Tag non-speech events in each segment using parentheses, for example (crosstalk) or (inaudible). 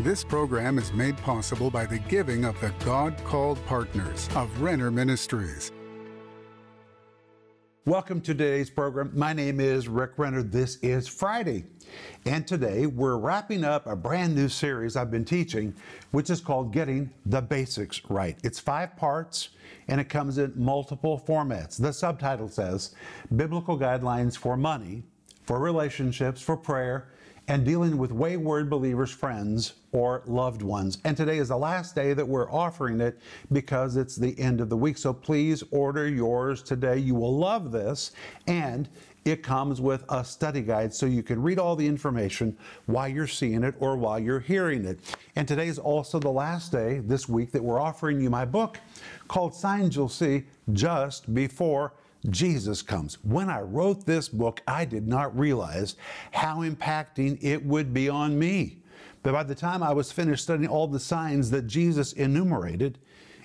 This program is made possible by the giving of the God called partners of Renner Ministries. Welcome to today's program. My name is Rick Renner. This is Friday. And today we're wrapping up a brand new series I've been teaching, which is called Getting the Basics Right. It's five parts and it comes in multiple formats. The subtitle says Biblical Guidelines for Money, for Relationships, for Prayer, and dealing with wayward believers' friends or loved ones. And today is the last day that we're offering it because it's the end of the week. So please order yours today. You will love this. And it comes with a study guide so you can read all the information while you're seeing it or while you're hearing it. And today is also the last day this week that we're offering you my book called Signs You'll See Just Before Jesus comes. When I wrote this book, I did not realize how impacting it would be on me. But by the time I was finished studying all the signs that Jesus enumerated,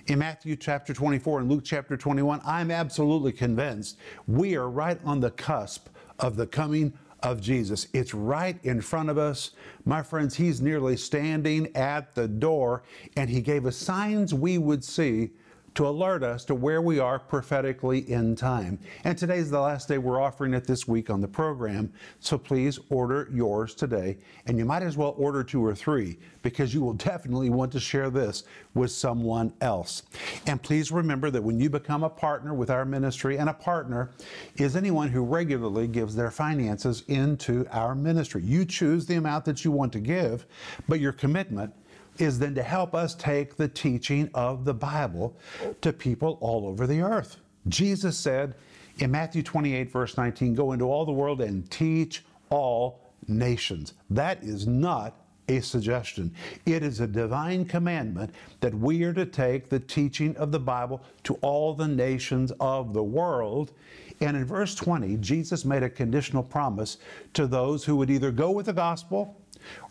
in Matthew chapter 24 and Luke chapter 21, I'm absolutely convinced we are right on the cusp of the coming of Jesus. It's right in front of us. My friends, He's nearly standing at the door, and He gave us signs we would see to alert us to where we are prophetically in time. And today is the last day we're offering it this week on the program. So please order yours today. And you might as well order two or three because you will (laughs) definitely want to share this with someone else. And please remember that when you become a partner with our ministry, and a partner is anyone who regularly gives their finances into our ministry. You choose the amount that you want to give, but your commitment is then to help us take the teaching of the Bible to people all over the earth. Jesus said in Matthew 28, verse 19, Go into all the world and teach all nations. That is not a suggestion. It is a divine commandment that we are to take the teaching of the Bible to all the nations of the world. And in verse 20, Jesus made a conditional promise to those who would either go with the gospel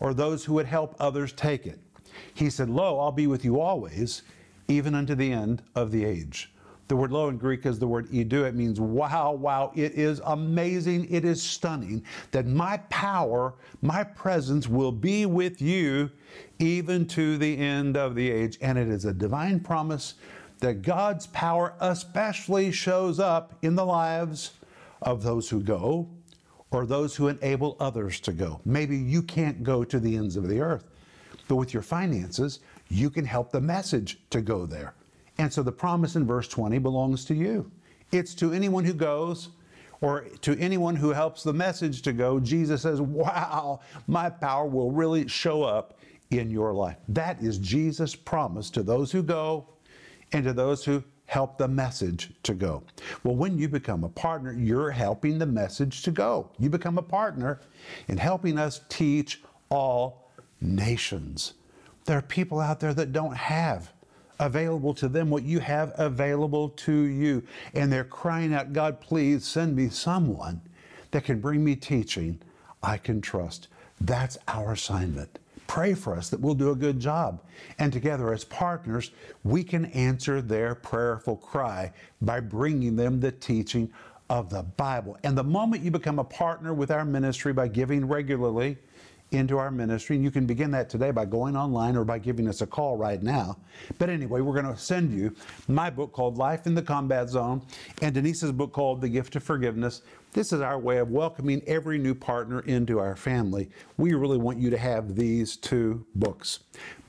or those who would help others take it. He said, Lo, I'll be with you always, even unto the end of the age. The word lo in Greek is the word idu. It means wow, wow. It is amazing. It is stunning that my power, my presence will be with you even to the end of the age. And it is a divine promise that God's power especially shows up in the lives of those who go or those who enable others to go. Maybe you can't go to the ends of the earth. But with your finances, you can help the message to go there. And so the promise in verse 20 belongs to you. It's to anyone who goes or to anyone who helps the message to go. Jesus says, Wow, my power will really show up in your life. That is Jesus' promise to those who go and to those who help the message to go. Well, when you become a partner, you're helping the message to go. You become a partner in helping us teach all nations. There are people out there that don't have available to them what you have available to you. And they're crying out, God, please send me someone that can bring me teaching I can trust. That's our assignment. Pray for us that we'll do a good job. And together as partners, we can answer their prayerful cry by bringing them the teaching of the Bible. And the moment you become a partner with our ministry by giving regularly, into our ministry. And you can begin that today by going online or by giving us a call right now. But anyway, we're going to send you my book called Life in the Combat Zone and Denise's book called The Gift of Forgiveness. This is our way of welcoming every new partner into our family. We really want you to have these two books.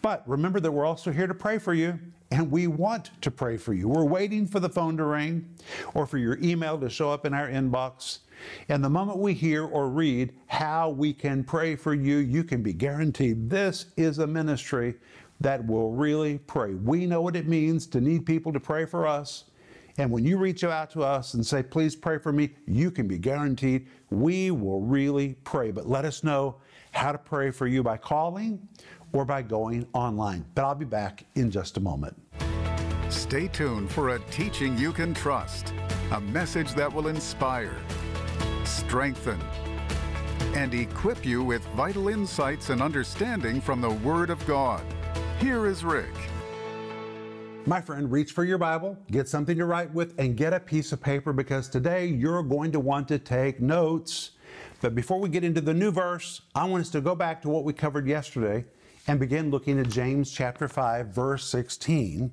But remember that we're also here to pray for you and we want to pray for you. We're waiting for the phone to ring or for your email to show up in our inbox. And the moment we hear or read how we can pray for you, you can be guaranteed this is a ministry that will really pray. We know what it means to need people to pray for us. And when you reach out to us and say, please pray for me, you can be guaranteed we will really pray. But let us know how to pray for you by calling or by going online. But I'll be back in just a moment. Stay tuned for a teaching you can trust, a message that will inspire, strengthen, and equip you with vital insights and understanding from the Word of God. Here is Rick. My friend, reach for your Bible, get something to write with, and get a piece of paper because today you're going to want to take notes. But before we get into the new verse, I want us to go back to what we covered yesterday and begin looking at James chapter 5, verse 16,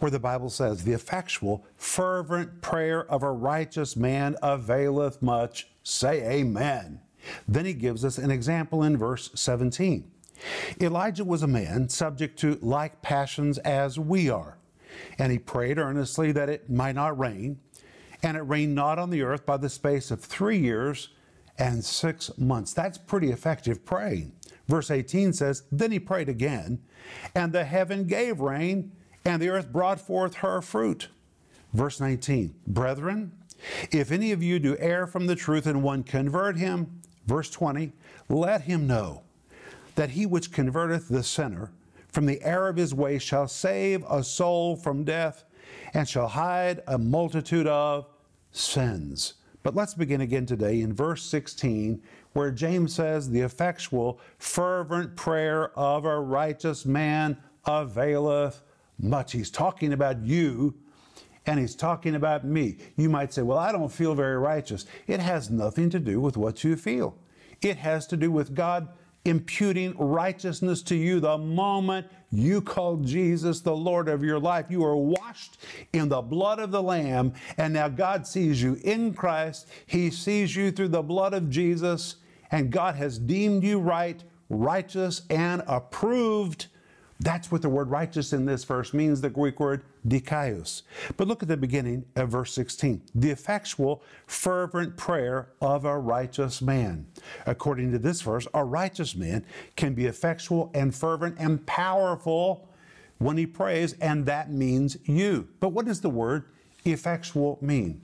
where the Bible says, The effectual, fervent prayer of a righteous man availeth much. Say amen. Then he gives us an example in verse 17. Elijah was a man subject to like passions as we are, and he prayed earnestly that it might not rain, and it rained not on the earth by the space of three years and six months. That's pretty effective praying. Verse 18 says, Then he prayed again, and the heaven gave rain, and the earth brought forth her fruit. Verse 19, Brethren, if any of you do err from the truth and one convert him, verse 20, let him know that he which converteth the sinner from the error of his way shall save a soul from death and shall hide a multitude of sins. But let's begin again today in verse 16, where James says, The effectual, fervent prayer of a righteous man availeth much. He's talking about you and he's talking about me. You might say, Well, I don't feel very righteous. It has nothing to do with what you feel, it has to do with God imputing righteousness to you the moment you call Jesus the Lord of your life. You are washed in the blood of the Lamb, and now God sees you in Christ. He sees you through the blood of Jesus, and God has deemed you right, righteous, and approved that's what the word righteous in this verse means, the Greek word dikaios. But look at the beginning of verse 16. The effectual, fervent prayer of a righteous man. According to this verse, a righteous man can be effectual and fervent and powerful when he prays, and that means you. But what does the word effectual mean?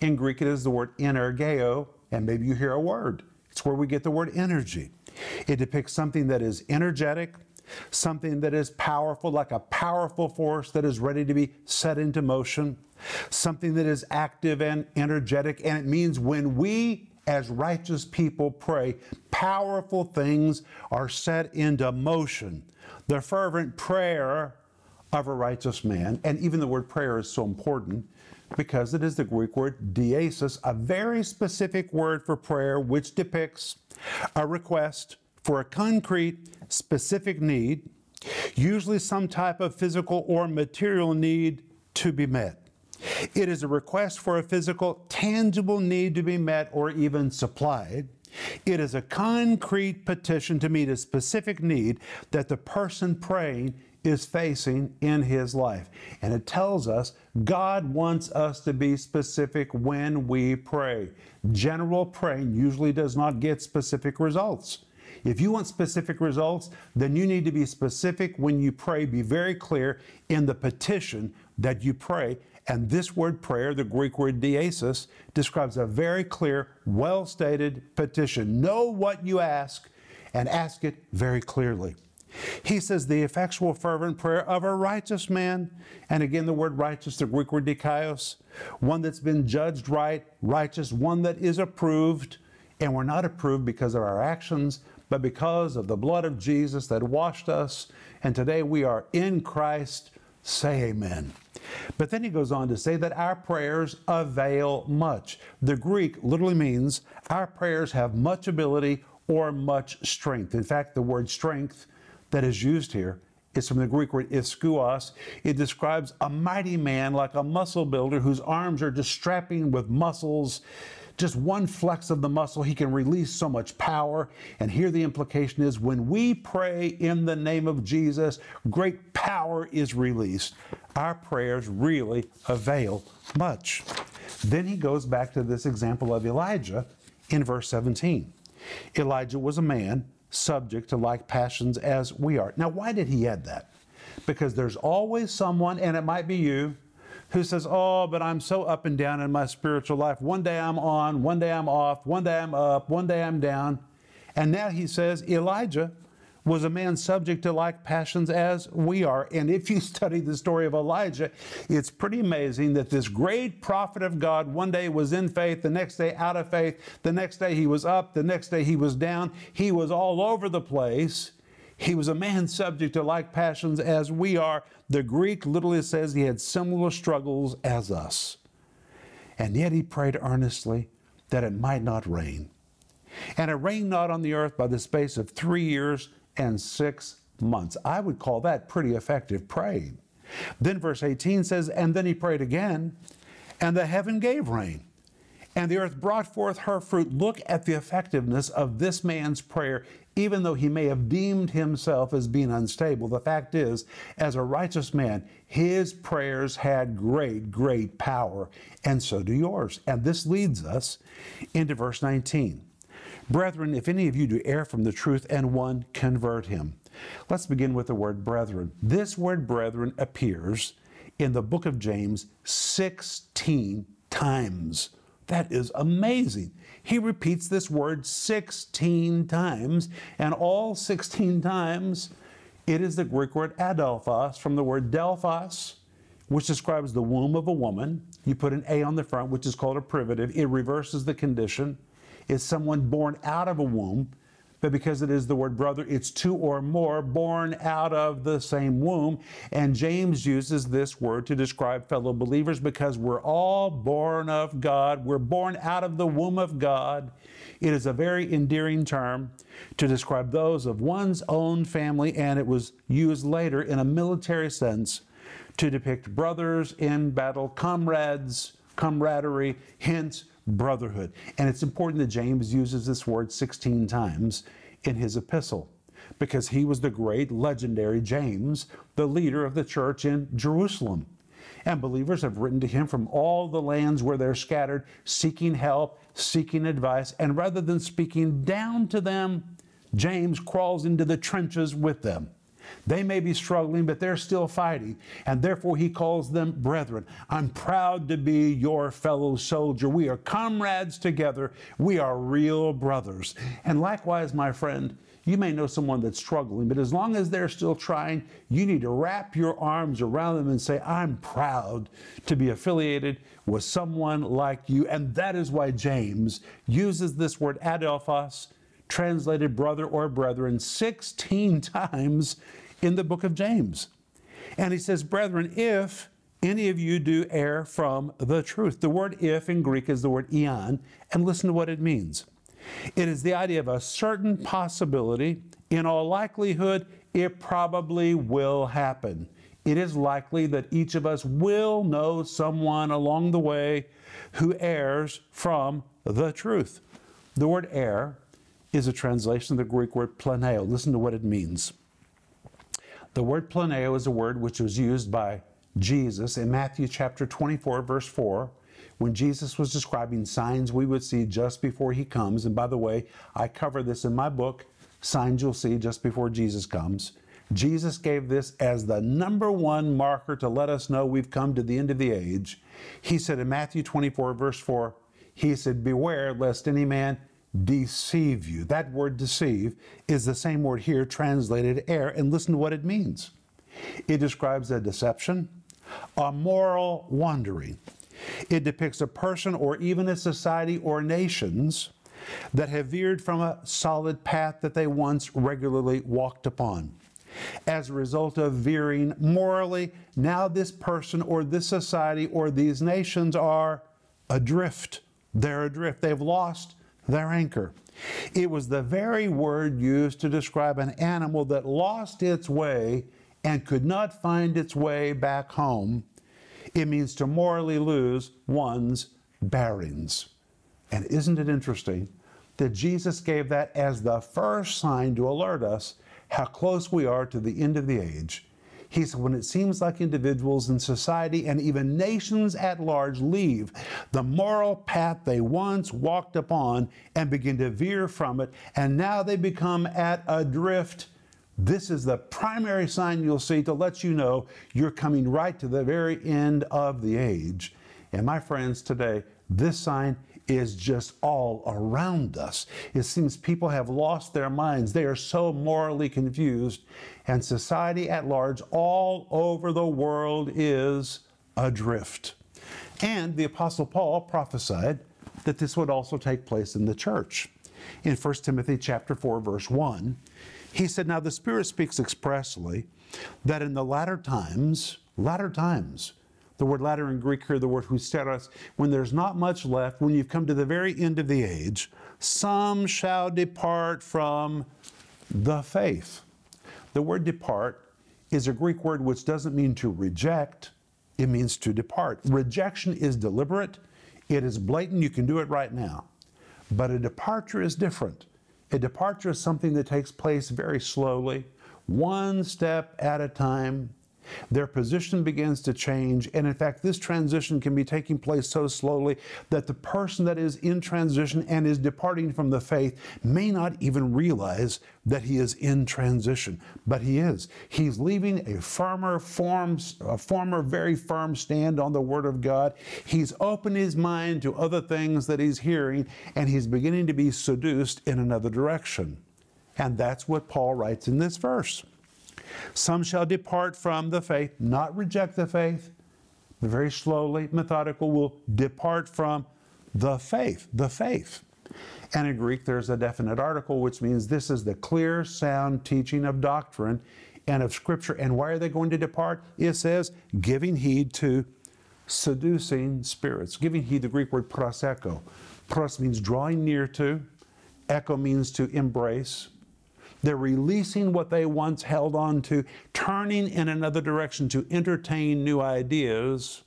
In Greek, it is the word energeo, and maybe you hear a word. It's where we get the word energy. It depicts something that is energetic, something that is powerful, like a powerful force that is ready to be set into motion, something that is active and energetic. And it means when we as righteous people pray, powerful things are set into motion. The fervent prayer of a righteous man, and even the word prayer is so important because it is the Greek word diesis, a very specific word for prayer which depicts a request for a concrete, specific need, usually some type of physical or material need to be met. It is a request for a physical, tangible need to be met or even supplied. It is a concrete petition to meet a specific need that the person praying is facing in his life. And it tells us God wants us to be specific when we pray. General praying usually does not get specific results. If you want specific results, then you need to be specific when you pray. Be very clear in the petition that you pray. And this word prayer, the Greek word diesis, describes a very clear, well stated petition. Know what you ask and ask it very clearly. He says, the effectual, fervent prayer of a righteous man. And again, the word righteous, the Greek word dikaios, one that's been judged right, righteous, one that is approved. And we're not approved because of our actions, but because of the blood of Jesus that washed us, and today we are in Christ. Say amen. But then he goes on to say that our prayers avail much. The Greek literally means our prayers have much ability or much strength. In fact, the word strength that is used here is from the Greek word ischouos. It describes a mighty man like a muscle builder whose arms are just strapping with muscles just one flex of the muscle, he can release so much power. And here the implication is when we pray in the name of Jesus, great power is released. Our prayers really avail much. Then he goes back to this example of Elijah in verse 17. Elijah was a man subject to like passions as we are. Now, why did he add that? Because there's always someone, and it might be you, who says, Oh, but I'm so up and down in my spiritual life. One day I'm on, one day I'm off, one day I'm up, one day I'm down. And now he says, Elijah was a man subject to like passions as we are. And if you (laughs) study the story of Elijah, it's pretty amazing that this great prophet of God one day was in faith, the next day out of faith, the next day he was up, the next day he was down. He was all over the place. He was a man subject to like passions as we are. The Greek literally says he had similar struggles as us. And yet he prayed earnestly that it might not rain. And it rained not on the earth by the space of three years and six months. I would call that pretty effective praying. Then verse 18 says, And then he prayed again, and the heaven gave rain, and the earth brought forth her fruit. Look at the effectiveness of this man's prayer, even though he may have deemed himself as being unstable. The fact is, as a righteous man, his prayers had great, great power, and so do yours. And this leads us into verse 19. Brethren, if any of you do err from the truth and one convert him. Let's begin with the word brethren. This word brethren appears in the book of James 16 times. That is amazing. He repeats this word 16 times, and all 16 times it is the Greek word adelphos from the word delphos, which describes the womb of a woman. You put an A on the front, which is called a privative. It reverses the condition. It's someone born out of a womb but because it is the word brother, it's two or more born out of the same womb. And James uses this word to describe fellow believers because we're all born of God. We're born out of the womb of God. It is a very endearing term to describe those of one's own family, and it was used later in a military sense to depict brothers in battle, comrades, camaraderie, hence brotherhood. And it's important that James uses this word 16 times in his epistle because he was the great legendary James, the leader of the church in Jerusalem. And believers have written to him from all the lands where they're scattered, seeking help, seeking advice, and rather than speaking down to them, James crawls into the trenches with them. They may be struggling, but they're still fighting, and therefore he calls them brethren. I'm proud to be your fellow soldier. We are comrades together. We are real brothers. And likewise, my friend, you may know someone that's struggling, but as long as they're still trying, you need to wrap your arms around them and say, I'm proud to be affiliated with someone like you. And that is why James uses this word adelphos, translated brother or brethren, 16 (laughs) times in the book of James. And he says, Brethren, if any of you do err from the truth. The word if in Greek is the word eon, and listen to what it means. It is the idea of a certain possibility. In all likelihood, it probably will happen. It is likely that each of us will know someone along the way who errs from the truth. The word err is a translation of the Greek word planeo. Listen to what it means. The word planeo is a word which was used by Jesus in Matthew chapter 24, verse 4, when Jesus was describing signs we would see just before he comes. And by the way, I cover this in my book, Signs You'll See Just Before Jesus Comes. Jesus gave this as the number one marker to let us know we've come to the end of the age. He said in Matthew 24, verse 4, He said, Beware lest any man deceive you. That word deceive is the same word here translated err, and listen to what it means. It describes a deception, a moral wandering. It depicts a person or even a society or nations that have veered from a solid path that they once regularly walked upon. As a result of veering morally, now this person or this society or these nations are adrift. They're adrift. They've lost their anchor. It was the very word used to describe an animal that lost its way and could not find its way back home. It means to morally lose one's bearings. And isn't it interesting that Jesus gave that as the first sign to alert us how close we are to the end of the age? He said, when it seems like individuals in society and even nations at large leave the moral path they once walked upon and begin to veer from it, and now they become at adrift. This is the primary sign you'll see to let you know you're coming right to the very end of the age. And my friends, today, this sign is just all around us. It seems people have lost their minds. They are so morally confused, and society at large, all over the world, is adrift. And the Apostle Paul prophesied that this would also take place in the church. In 1 Timothy chapter 4, verse 1, he said, Now the Spirit speaks expressly that in the latter times, latter times, the word latter in Greek here, the word husteros, when there's not much left, when you've come to the very end of the age, some shall depart from the faith. The word depart is a Greek word which doesn't mean to reject, it means to depart. Rejection is deliberate, it is blatant, you can do it right now. But a departure is different. A departure is something that takes place very slowly, one step at a time, their position begins to change, and in fact, this transition can be taking place so slowly that the person that is in transition and is departing from the faith may not even realize that he is in transition, but he is. He's leaving a firmer form, a former very firm stand on the Word of God. He's opened his mind to other things that he's hearing, and he's beginning to be seduced in another direction. And that's what Paul writes in this verse. Some shall depart from the faith, not reject the faith, but very slowly, methodical, will depart from the faith, the faith. And in Greek, there's a definite article, which means this is the clear, sound teaching of doctrine and of Scripture. And why are they going to depart? It says, giving heed to seducing spirits. Giving heed, the Greek word proseko. Pros means drawing near to, echo means to embrace. They're releasing what they once held on to, turning in another direction to entertain new ideas.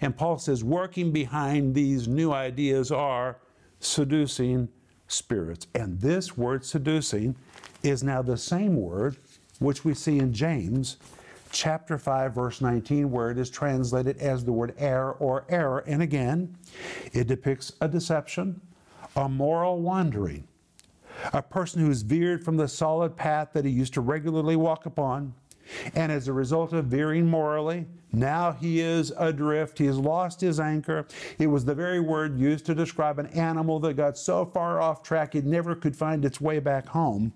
And Paul says, working behind these new ideas are seducing spirits. And this word seducing is now the same word which we see in James chapter 5 verse 19 where it is translated as the word error or error and again it depicts a deception a moral wandering a person who's veered from the solid path that he used to regularly walk upon. And as a result of veering morally, now he is adrift. He has lost his anchor. It was the very word used to describe an animal that got so far off track it never could find its way back home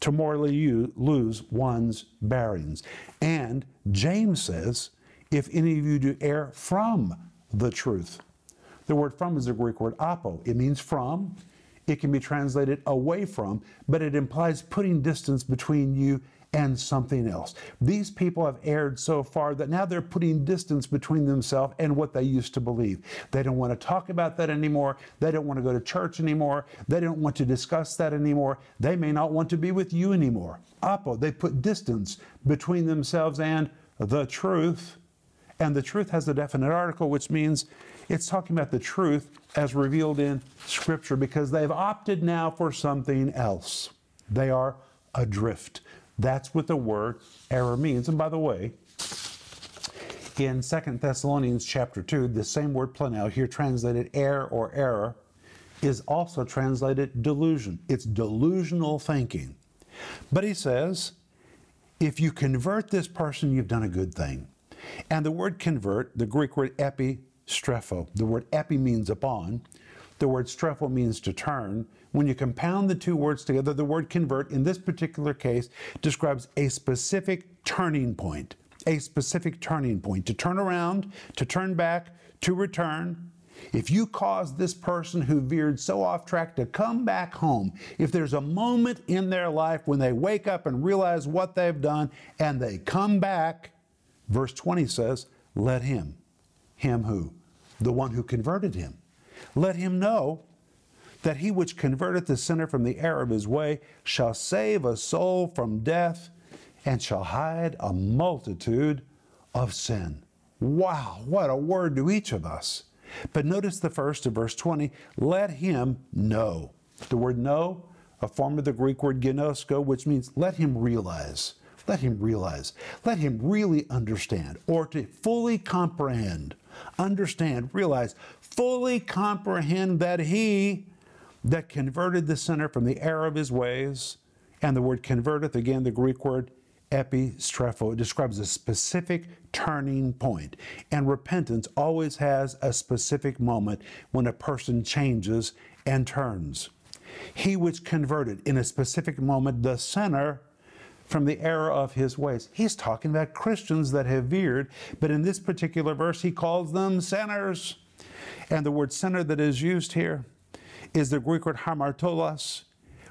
to morally lose one's bearings. And James says, if any of you do err from the truth. The word from is a Greek word apo. It means from, it can be translated away from, but it implies putting distance between you and something else. These people have erred so far that now they're putting distance between themselves and what they used to believe. They don't want to talk about that anymore. They don't want to go to church anymore. They don't want to discuss that anymore. They may not want to be with you anymore. Apo, they put distance between themselves and the truth. And the truth has a definite article, which means it's talking about the truth as revealed in Scripture because they've opted now for something else. They are adrift. That's what the word error means. And by the way, in 2 Thessalonians chapter 2, the same word planeo, here translated error or error, is also translated delusion. It's delusional thinking. But he says, if you convert this person, you've done a good thing. And the word convert, the Greek word epi, strepho. The word epi means upon. The word strepho means to turn. When you compound the two words together, the word convert in this particular case describes a specific turning point. A specific turning point. To turn around, to turn back, to return. If you cause this person who veered so off track to come back home, if there's a moment in their life when they wake up and realize what they've done and they come back, verse 20 says, let him. Him who? The one who converted him. Let him know that he which converteth the sinner from the error of his way shall save a soul from death and shall hide a multitude of sin. Wow, what a word to each of us. But notice the first of verse 20 let him know. The word know, a form of the Greek word ginosko, which means let him realize. Let him realize. Let him really understand or to fully comprehend understand, realize, fully comprehend that He that converted the sinner from the error of his ways, and the word converteth, again, the Greek word epistrepho, describes a specific turning point. And repentance always has a specific moment when a person changes and turns. He which converted in a specific moment the sinner from the error of his ways. He's talking about Christians that have veered, but in this particular verse, he calls them sinners. And the word sinner that is used here is the Greek word hamartolos,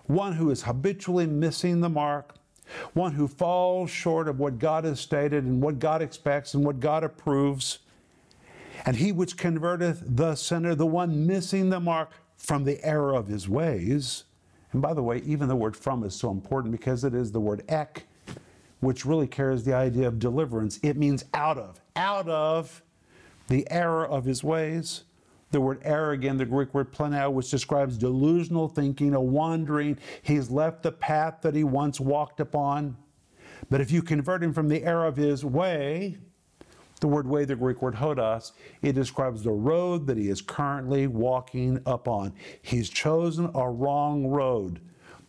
one who is habitually missing the mark, one who falls short of what God has stated and what God expects and what God approves. And he which converteth the sinner, the one missing the mark from the error of his ways, and by the way, even the word from is so important because it is the word ek, which really carries the idea of deliverance. It means out of, out of the error of his ways. The word error, again, the Greek word planeo, which describes delusional thinking, a wandering. He's left the path that he once walked upon. But if you convert him from the error of his way, the word way, the Greek word hodos, it describes the road that he is currently walking upon. He's chosen a wrong road.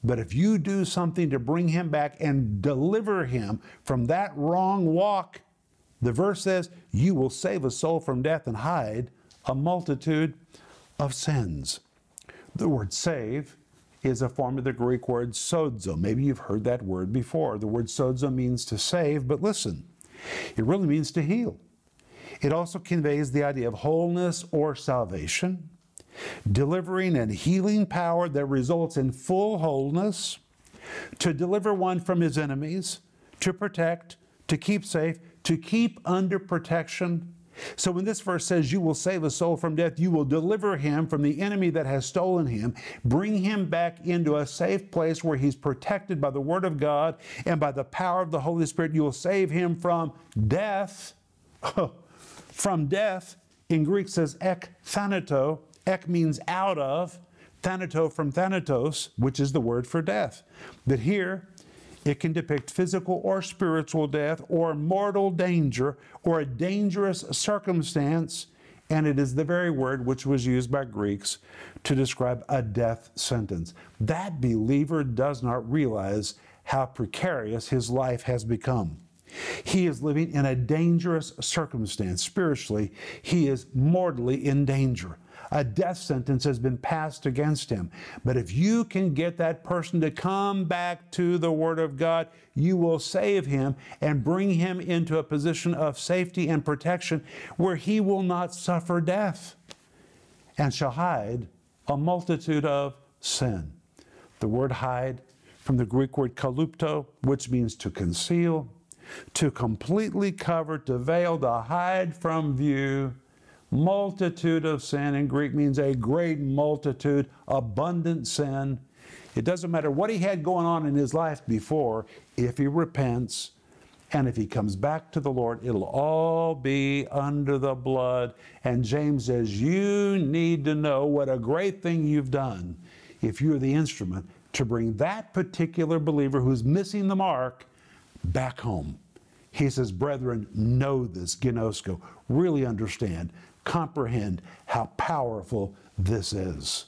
But if you do something to bring him back and deliver him from that wrong walk, the verse says, you will save a soul from death and hide a multitude of sins. The word save is a form of the Greek word sozo. Maybe you've heard that word before. The word sozo means to save, but listen, it really means to heal. It also conveys the idea of wholeness or salvation, delivering and healing power that results in full wholeness, to deliver one from his enemies, to protect, to keep safe, to keep under protection. So when this verse says, You will save a soul from death, you will deliver him from the enemy that has stolen him, bring him back into a safe place where he's protected by the Word of God and by the power of the Holy Spirit. You will save him from death. (laughs) from death, in Greek says ek thanato. Ek means out of, thanato from thanatos, which is the word for death. But here, it can depict physical or spiritual death or mortal danger or a dangerous circumstance, and it is the very word which was used by Greeks to describe a death sentence. That believer does not realize how precarious his life has become. He is living in a dangerous circumstance. Spiritually, he is mortally in danger a death sentence has been passed against him. But if you can get that person to come back to the Word of God, you will save him and bring him into a position of safety and protection where he will not suffer death and shall hide a multitude of sin. The word hide from the Greek word kalupto, which means to conceal, to completely cover, to veil, to hide from view multitude of sin in Greek means a great multitude, abundant sin. It doesn't matter what he had going on in his life before, if he repents and if he comes back to the Lord, it'll all be under the blood. And James says, You need to know what a great thing you've done if you're the instrument to bring that particular believer who's missing the mark back home. He says, Brethren, know this, ginosko, really understand comprehend how powerful this is.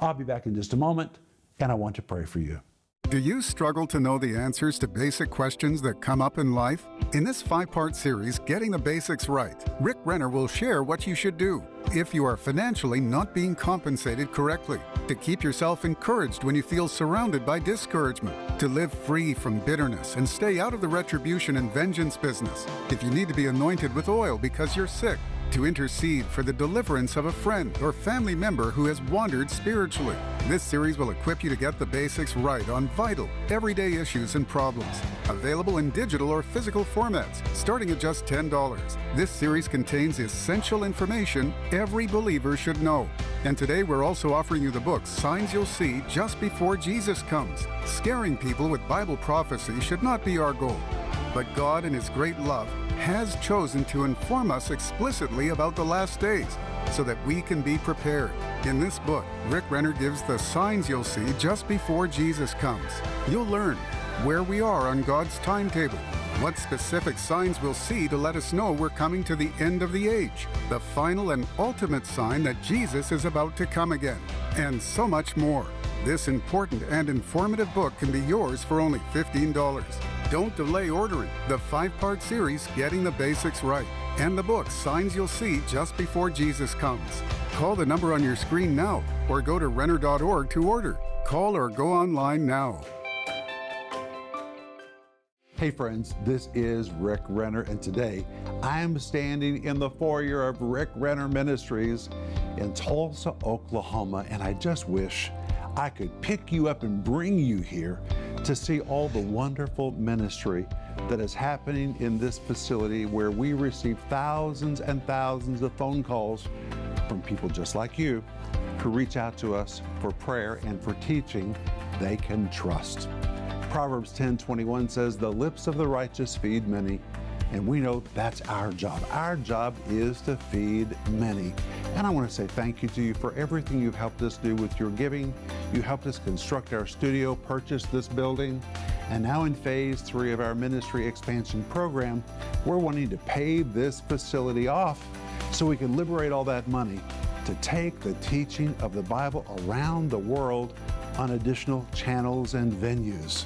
I'll be back in just a moment, and I want to pray for you. Do you struggle to know the answers to basic questions that come up in life? In this five part series, Getting the Basics Right, Rick Renner will share what you should do if you are financially not being compensated correctly, to keep yourself encouraged when you feel surrounded by discouragement, to live free from bitterness and stay out of the retribution and vengeance business, if you need to be anointed with oil because you're sick to intercede for the deliverance of a friend or family member who has wandered spiritually. This series will equip you to get the basics right on vital, everyday issues and problems. Available in digital or physical formats, starting at just $10. This series contains essential information every believer should know. And today we're also offering you the book Signs You'll See Just Before Jesus Comes. Scaring people with Bible prophecy should not be our goal. But God, in His great love, has chosen to inform us explicitly about the last days so that we can be prepared. In this book, Rick Renner gives the signs you'll see just before Jesus comes. You'll learn where we are on God's timetable, what specific signs we'll see to let us know we're coming to the end of the age, the final and ultimate sign that Jesus is about to come again, and so much more. This important and informative book can be yours for only $15. Don't delay ordering the five part series, Getting the Basics Right, and the book, Signs You'll See Just Before Jesus Comes. Call the number on your screen now or go to Renner.org to order. Call or go online now. Hey friends, this is Rick Renner, and today I'm standing in the foyer of Rick Renner Ministries in Tulsa, Oklahoma, and I just wish I could pick you up and bring you here to see all the wonderful ministry that is happening in this facility where we receive thousands and thousands of phone calls from people just like you who reach out to us for prayer and for teaching they can trust. Proverbs 10 21 says, The lips of the righteous feed many. And we know that's our job. Our job is to feed many. And I want to say thank you to you for everything you've helped us do with your giving. You helped us construct our studio, purchase this building. And now in phase three of our ministry expansion program, we're wanting to pave this facility off so we can liberate all that money to take the teaching of the Bible around the world on additional channels and venues.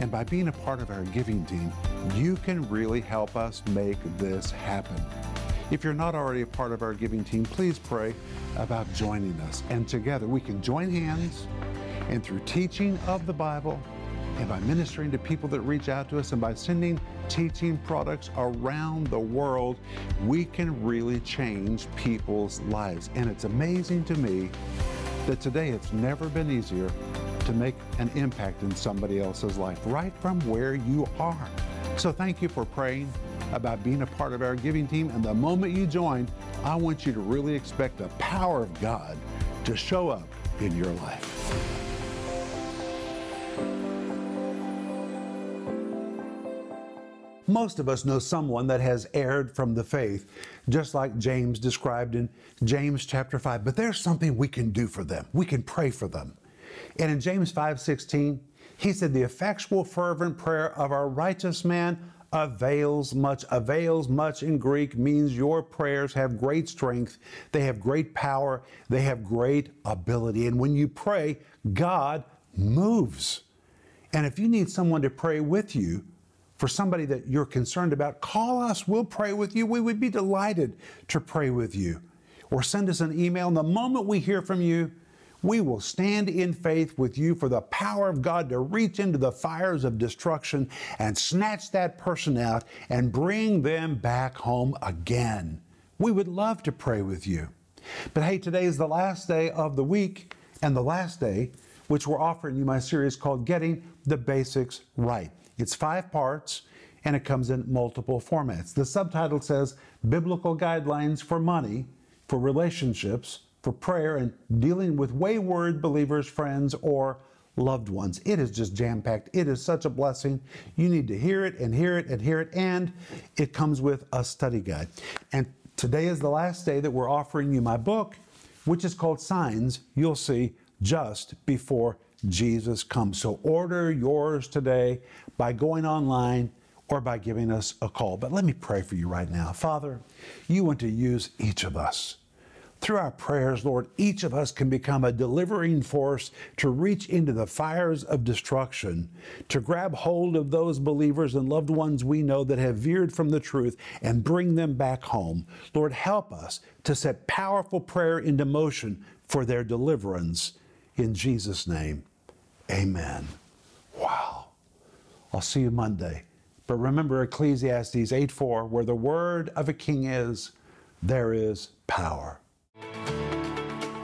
And by being a part of our giving team, you can really help us make this happen. If you're not already a part of our giving team, please pray about joining us. And together we can join hands and through teaching of the Bible and by ministering to people that reach out to us and by sending teaching products around the world, we can really change people's lives. And it's amazing to me that today it's never been easier to make an impact in somebody else's life right from where you are. So thank you for praying about being a part of our giving team. And the moment you join, I want you to really expect the power of God to show up in your life. Most of us know someone that has erred from the faith, just like James described in James chapter 5. But there's something we can do for them. We can pray for them. And in James 5:16, he said, "The effectual fervent prayer of our righteous man avails much. Avails much in Greek means your prayers have great strength, they have great power, they have great ability. And when you pray, God moves. And if you need someone to pray with you, for somebody that you're concerned about, call us. We'll pray with you. We would be delighted to pray with you. Or send us an email. And the moment we hear from you, we will stand in faith with you for the power of God to reach into the fires of destruction and snatch that person out and bring them back home again. We would love to pray with you. But hey, today is the last day of the week and the last day, which we're offering you my series called Getting the Basics Right. It's five parts and it comes in multiple formats. The subtitle says Biblical Guidelines for Money, for Relationships, for prayer and dealing with wayward believers, friends, or loved ones. It is just jam packed. It is such a blessing. You need to hear it and hear it and hear it, and it comes with a study guide. And today is the last day that we're offering you my book, which is called Signs You'll See Just Before Jesus Comes. So order yours today by going online or by giving us a call. But let me pray for you right now. Father, you want to use each of us. Through our prayers, Lord, each of us can become a delivering force to reach into the fires of destruction, to grab hold of those believers and loved ones we know that have veered from the truth and bring them back home. Lord, help us to set powerful prayer into motion for their deliverance. In Jesus' name, amen. Wow. I'll see you Monday. But remember Ecclesiastes 8 4, where the word of a king is, there is power.